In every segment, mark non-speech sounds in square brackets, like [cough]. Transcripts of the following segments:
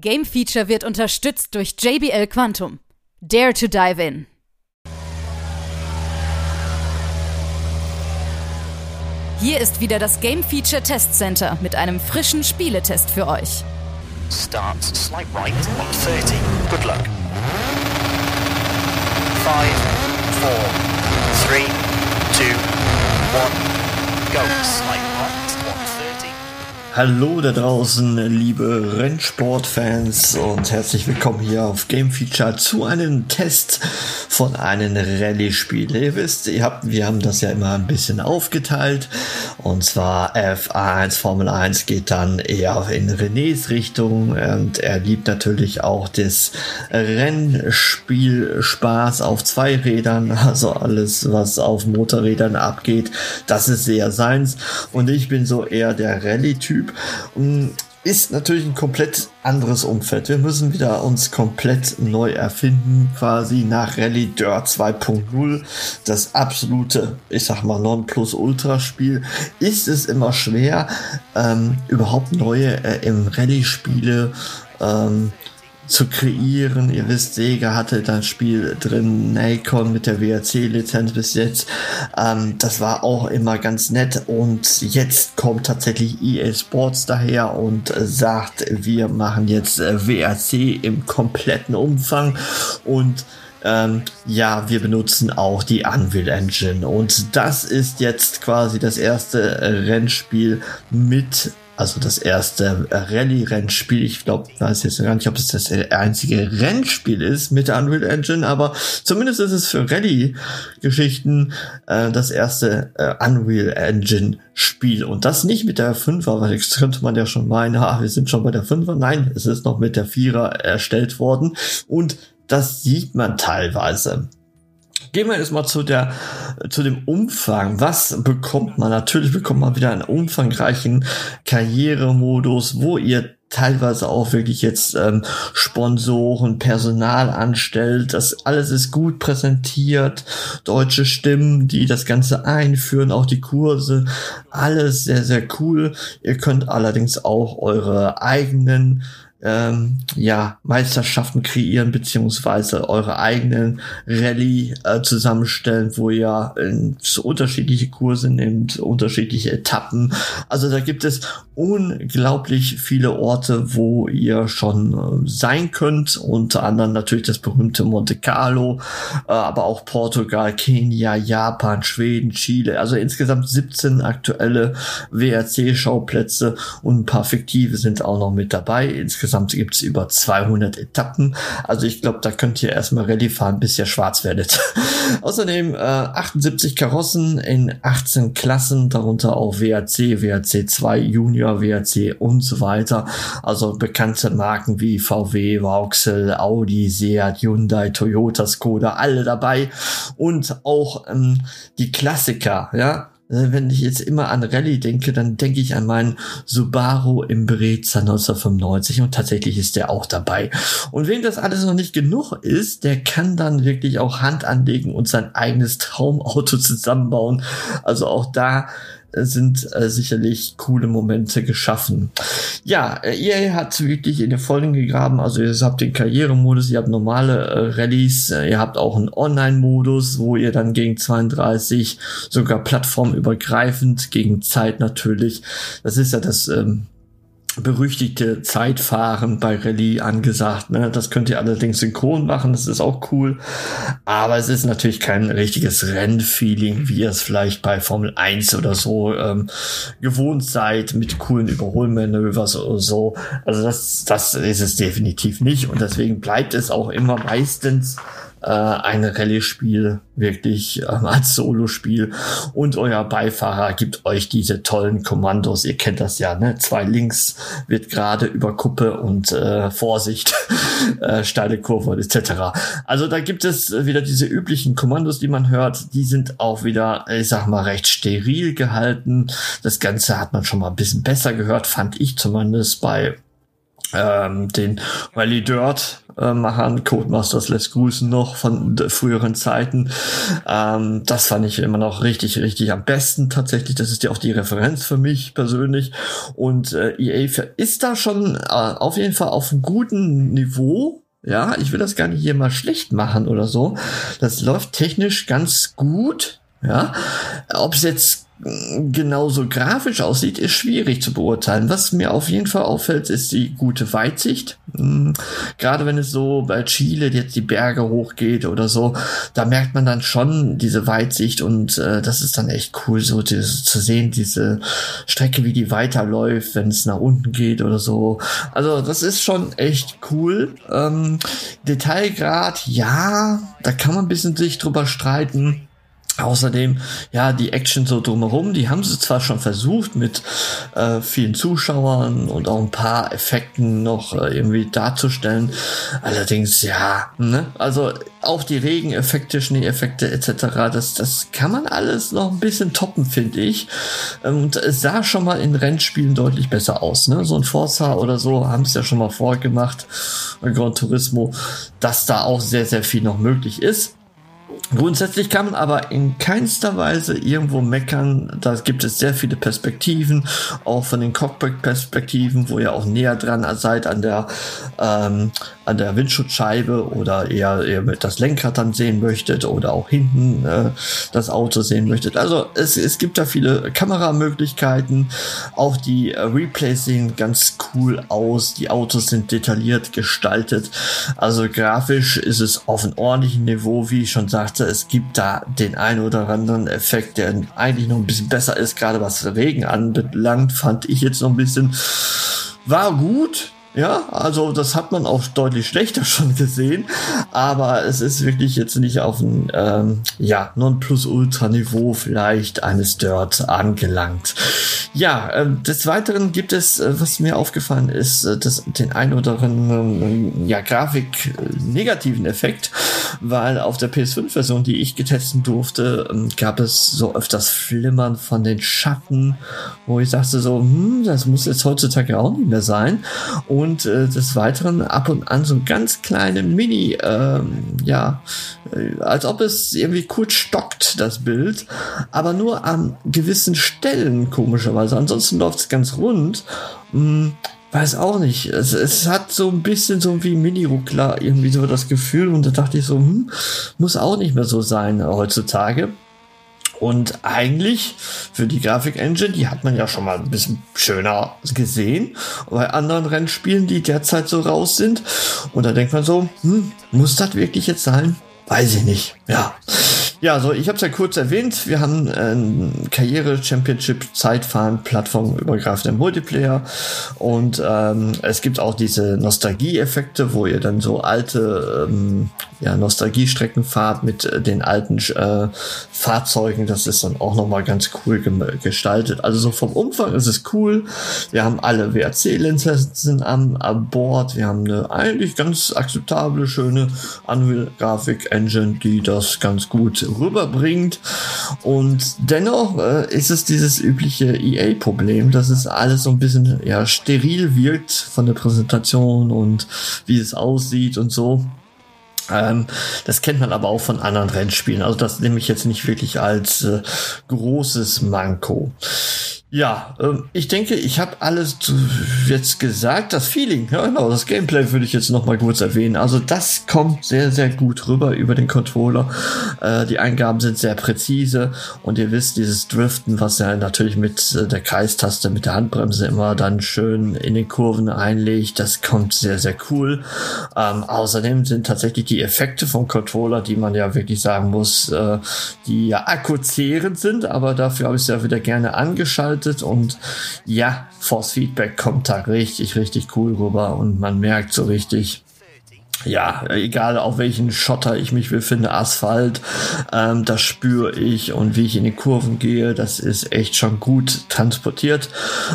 Game Feature wird unterstützt durch JBL Quantum. Dare to dive in. Hier ist wieder das Game Feature Test Center mit einem frischen Spieletest für euch. Starts slight right 130. Good luck. 5, 4, 3, 2, 1, go. Slight right 130. Hallo da draußen, liebe Rennsportfans und herzlich willkommen hier auf Game Feature zu einem Test von einem Rallye-Spiel. Ihr wisst, ihr habt, wir haben das ja immer ein bisschen aufgeteilt und zwar F1 Formel 1 geht dann eher in Renés Richtung und er liebt natürlich auch das Rennspiel Spaß auf zwei Rädern, also alles was auf Motorrädern abgeht, das ist sehr seins und ich bin so eher der Rallye-Typ. Ist natürlich ein komplett anderes Umfeld. Wir müssen wieder uns komplett neu erfinden, quasi nach Rallye Dirt 2.0. Das absolute, ich sag mal, Non-Plus-Ultra-Spiel. Ist es immer schwer, ähm, überhaupt neue äh, im Rallye-Spiele ähm, zu kreieren. Ihr wisst, Sega hatte das Spiel drin, Nacon mit der WRC-Lizenz bis jetzt. Ähm, das war auch immer ganz nett und jetzt kommt tatsächlich EA Sports daher und sagt, wir machen jetzt äh, WRC im kompletten Umfang und ähm, ja, wir benutzen auch die Unreal Engine und das ist jetzt quasi das erste äh, Rennspiel mit also das erste Rallye-Rennspiel. Ich glaube, weiß jetzt gar nicht, ob es das einzige Rennspiel ist mit der Unreal Engine, aber zumindest ist es für Rallye-Geschichten äh, das erste äh, Unreal Engine-Spiel. Und das nicht mit der 5er, weil jetzt könnte man ja schon meinen, ha, wir sind schon bei der 5er. Nein, es ist noch mit der 4er erstellt worden. Und das sieht man teilweise. Gehen wir erstmal zu der, zu dem Umfang. Was bekommt man? Natürlich bekommt man wieder einen umfangreichen Karrieremodus, wo ihr teilweise auch wirklich jetzt ähm, Sponsoren, Personal anstellt. Das alles ist gut präsentiert. Deutsche Stimmen, die das Ganze einführen, auch die Kurse. Alles sehr, sehr cool. Ihr könnt allerdings auch eure eigenen ähm, ja, Meisterschaften kreieren, beziehungsweise eure eigenen Rallye äh, zusammenstellen, wo ihr äh, so unterschiedliche Kurse nehmt, unterschiedliche Etappen. Also da gibt es unglaublich viele Orte, wo ihr schon äh, sein könnt. Unter anderem natürlich das berühmte Monte Carlo, äh, aber auch Portugal, Kenia, Japan, Schweden, Chile. Also insgesamt 17 aktuelle WRC-Schauplätze und ein paar fiktive sind auch noch mit dabei. Insgesamt Insgesamt gibt es über 200 Etappen. Also ich glaube, da könnt ihr erstmal Rallye fahren, bis ihr schwarz werdet. [laughs] Außerdem äh, 78 Karossen in 18 Klassen, darunter auch WRC, WRC 2, Junior, WRC und so weiter. Also bekannte Marken wie VW, Vauxhall, Audi, Seat, Hyundai, Toyota, Skoda, alle dabei. Und auch ähm, die Klassiker, ja, wenn ich jetzt immer an Rallye denke, dann denke ich an meinen Subaru Impreza 1995 und tatsächlich ist der auch dabei. Und wem das alles noch nicht genug ist, der kann dann wirklich auch Hand anlegen und sein eigenes Traumauto [laughs] zusammenbauen. Also auch da sind äh, sicherlich coole Momente geschaffen. Ja, äh, EA hat wirklich in den Folgen gegraben. Also ihr habt den Karrieremodus, ihr habt normale äh, Rallyes, äh, ihr habt auch einen Online-Modus, wo ihr dann gegen 32 sogar plattformübergreifend gegen Zeit natürlich. Das ist ja das ähm, berüchtigte Zeitfahren bei Rallye angesagt. Ne? Das könnt ihr allerdings synchron machen, das ist auch cool. Aber es ist natürlich kein richtiges Rennfeeling, wie ihr es vielleicht bei Formel 1 oder so ähm, gewohnt seid, mit coolen Überholmanövers oder so. Also das, das ist es definitiv nicht. Und deswegen bleibt es auch immer meistens äh, ein Rallye-Spiel wirklich äh, als Solo-Spiel und euer Beifahrer gibt euch diese tollen Kommandos. Ihr kennt das ja, ne? Zwei links wird gerade über Kuppe und äh, Vorsicht, [laughs] äh, steile Kurve etc. Also da gibt es wieder diese üblichen Kommandos, die man hört. Die sind auch wieder, ich sag mal, recht steril gehalten. Das Ganze hat man schon mal ein bisschen besser gehört, fand ich zumindest bei ähm, den Rally Dirt äh, Machern, Codemasters lässt grüßen noch von früheren Zeiten. Ähm, das fand ich immer noch richtig, richtig am besten tatsächlich. Das ist ja auch die Referenz für mich persönlich. Und äh, EA ist da schon äh, auf jeden Fall auf einem guten Niveau. Ja, ich will das gar nicht hier mal schlecht machen oder so. Das läuft technisch ganz gut. Ja, ob es jetzt genauso grafisch aussieht, ist schwierig zu beurteilen. Was mir auf jeden Fall auffällt, ist die gute Weitsicht. Hm, gerade wenn es so bei Chile jetzt die Berge hochgeht oder so, da merkt man dann schon diese Weitsicht und äh, das ist dann echt cool, so dieses, zu sehen, diese Strecke, wie die weiterläuft, wenn es nach unten geht oder so. Also das ist schon echt cool. Ähm, Detailgrad, ja, da kann man ein bisschen sich drüber streiten Außerdem, ja, die Action so drumherum, die haben sie zwar schon versucht mit äh, vielen Zuschauern und auch ein paar Effekten noch äh, irgendwie darzustellen. Allerdings, ja, ne, also auch die Regeneffekte, Schneeeffekte etc., das, das kann man alles noch ein bisschen toppen, finde ich. Und es sah schon mal in Rennspielen deutlich besser aus, ne? So ein Forza oder so haben es ja schon mal vorgemacht, Gran Turismo, dass da auch sehr, sehr viel noch möglich ist. Grundsätzlich kann man aber in keinster Weise irgendwo meckern. Da gibt es sehr viele Perspektiven, auch von den Cockpit-Perspektiven, wo ihr auch näher dran seid an der, ähm, an der Windschutzscheibe oder eher, eher mit das Lenkrad dann sehen möchtet oder auch hinten äh, das Auto sehen möchtet. Also es, es gibt da viele Kameramöglichkeiten. Auch die äh, Replays sehen ganz cool aus. Die Autos sind detailliert gestaltet. Also grafisch ist es auf einem ordentlichen Niveau, wie ich schon sagte es gibt da den einen oder anderen Effekt, der eigentlich noch ein bisschen besser ist, gerade was Regen anbelangt, fand ich jetzt noch ein bisschen, war gut, ja, also das hat man auch deutlich schlechter [laughs] schon gesehen, aber es ist wirklich jetzt nicht auf ein ähm, ja Non-Plus-Ultra-Niveau vielleicht eines Dirt angelangt. Ja, äh, des Weiteren gibt es, äh, was mir aufgefallen ist, äh, das, den ein oder anderen ja Grafik negativen Effekt, weil auf der PS5-Version, die ich getesten durfte, ähm, gab es so öfters Flimmern von den Schatten, wo ich dachte so, hm, das muss jetzt heutzutage auch nicht mehr sein und und äh, des Weiteren ab und an so ganz kleine Mini, ähm, ja, äh, als ob es irgendwie kurz stockt, das Bild, aber nur an gewissen Stellen komischerweise. Ansonsten läuft es ganz rund. Hm, weiß auch nicht. Es, es hat so ein bisschen so wie Mini-Ruckler irgendwie so das Gefühl und da dachte ich so, hm, muss auch nicht mehr so sein heutzutage. Und eigentlich für die Grafik-Engine, die hat man ja schon mal ein bisschen schöner gesehen bei anderen Rennspielen, die derzeit so raus sind. Und da denkt man so, hm, muss das wirklich jetzt sein? Weiß ich nicht. Ja. Ja, so ich habe es ja kurz erwähnt. Wir haben ein Karriere Championship Zeitfahren plattformübergreifenden Multiplayer und ähm, es gibt auch diese Nostalgie-Effekte, wo ihr dann so alte ähm, ja, Nostalgiestrecken fahrt mit äh, den alten äh, Fahrzeugen. Das ist dann auch noch mal ganz cool gestaltet. Also so vom Umfang ist es cool. Wir haben alle WRC-Lizenzen am, am Bord. Wir haben eine eigentlich ganz akzeptable, schöne Unreal-Grafik-Engine, die das ganz gut rüberbringt. Und dennoch äh, ist es dieses übliche EA-Problem, dass es alles so ein bisschen ja, steril wirkt von der Präsentation und wie es aussieht und so. Ähm, das kennt man aber auch von anderen Rennspielen. Also das nehme ich jetzt nicht wirklich als äh, großes Manko. Ja, ähm, ich denke, ich habe alles jetzt gesagt. Das Feeling, ja genau, das Gameplay würde ich jetzt noch mal kurz erwähnen. Also das kommt sehr, sehr gut rüber über den Controller. Äh, die Eingaben sind sehr präzise und ihr wisst, dieses Driften, was er natürlich mit äh, der Kreistaste, mit der Handbremse immer dann schön in den Kurven einlegt, das kommt sehr, sehr cool. Ähm, außerdem sind tatsächlich die Effekte vom Controller, die man ja wirklich sagen muss, äh, die ja akkuzehrend sind, aber dafür habe ich es ja wieder gerne angeschaltet gestaltet und ja, Force Feedback kommt da richtig, richtig cool rüber und man merkt so richtig, ja, egal auf welchen Schotter ich mich befinde, Asphalt, ähm, das spüre ich und wie ich in die Kurven gehe, das ist echt schon gut transportiert.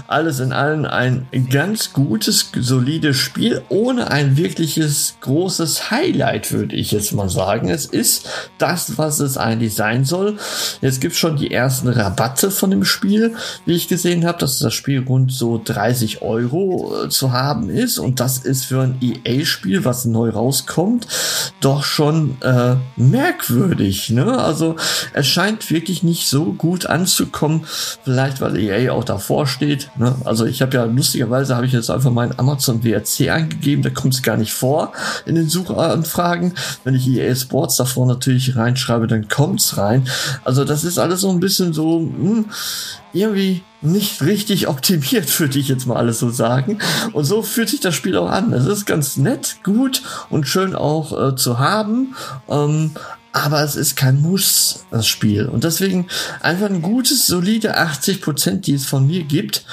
Alles in allem ein ganz gutes, solides Spiel, ohne ein wirkliches großes Highlight, würde ich jetzt mal sagen. Es ist das, was es eigentlich sein soll. Jetzt gibt es schon die ersten Rabatte von dem Spiel, wie ich gesehen habe, dass das Spiel rund so 30 Euro äh, zu haben ist und das ist für ein EA-Spiel, was neu raus rauskommt, doch schon äh, merkwürdig. Ne? Also es scheint wirklich nicht so gut anzukommen. Vielleicht weil EA auch davor steht. Ne? Also ich habe ja lustigerweise habe ich jetzt einfach meinen Amazon WRC eingegeben. Da kommt es gar nicht vor in den Suchanfragen. Wenn ich EA Sports davor natürlich reinschreibe, dann kommt es rein. Also das ist alles so ein bisschen so mh, hm, irgendwie nicht richtig optimiert, würde ich jetzt mal alles so sagen. Und so fühlt sich das Spiel auch an. Es ist ganz nett, gut und schön auch äh, zu haben. Ähm, aber es ist kein Muss, das Spiel. Und deswegen einfach ein gutes, solide 80%, die es von mir gibt.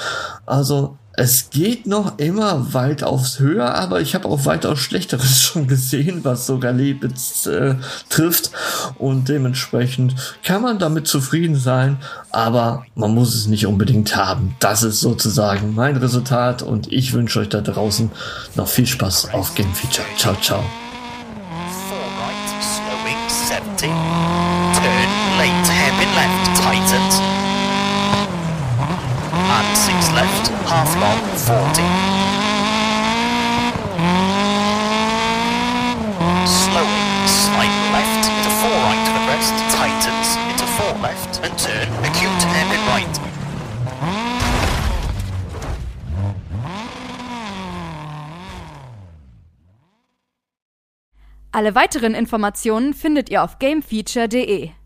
Also es geht noch immer weit aufs Höher, aber ich habe auch weitaus Schlechteres [laughs] schon gesehen, was sogar Lebens äh, trifft. Und dementsprechend kann man damit zufrieden sein, aber man muss es nicht unbedingt haben. Das ist sozusagen mein Resultat und ich wünsche euch da draußen noch viel Spaß auf Game Feature. Ciao, ciao. Turn late, hairpin left, tightened. and 6 left, long, 40. Slowing, slight left, into 4 right to the crest, tightens, into 4 left, and turn, acute hairpin right. Alle weiteren Informationen findet ihr auf gamefeature.de.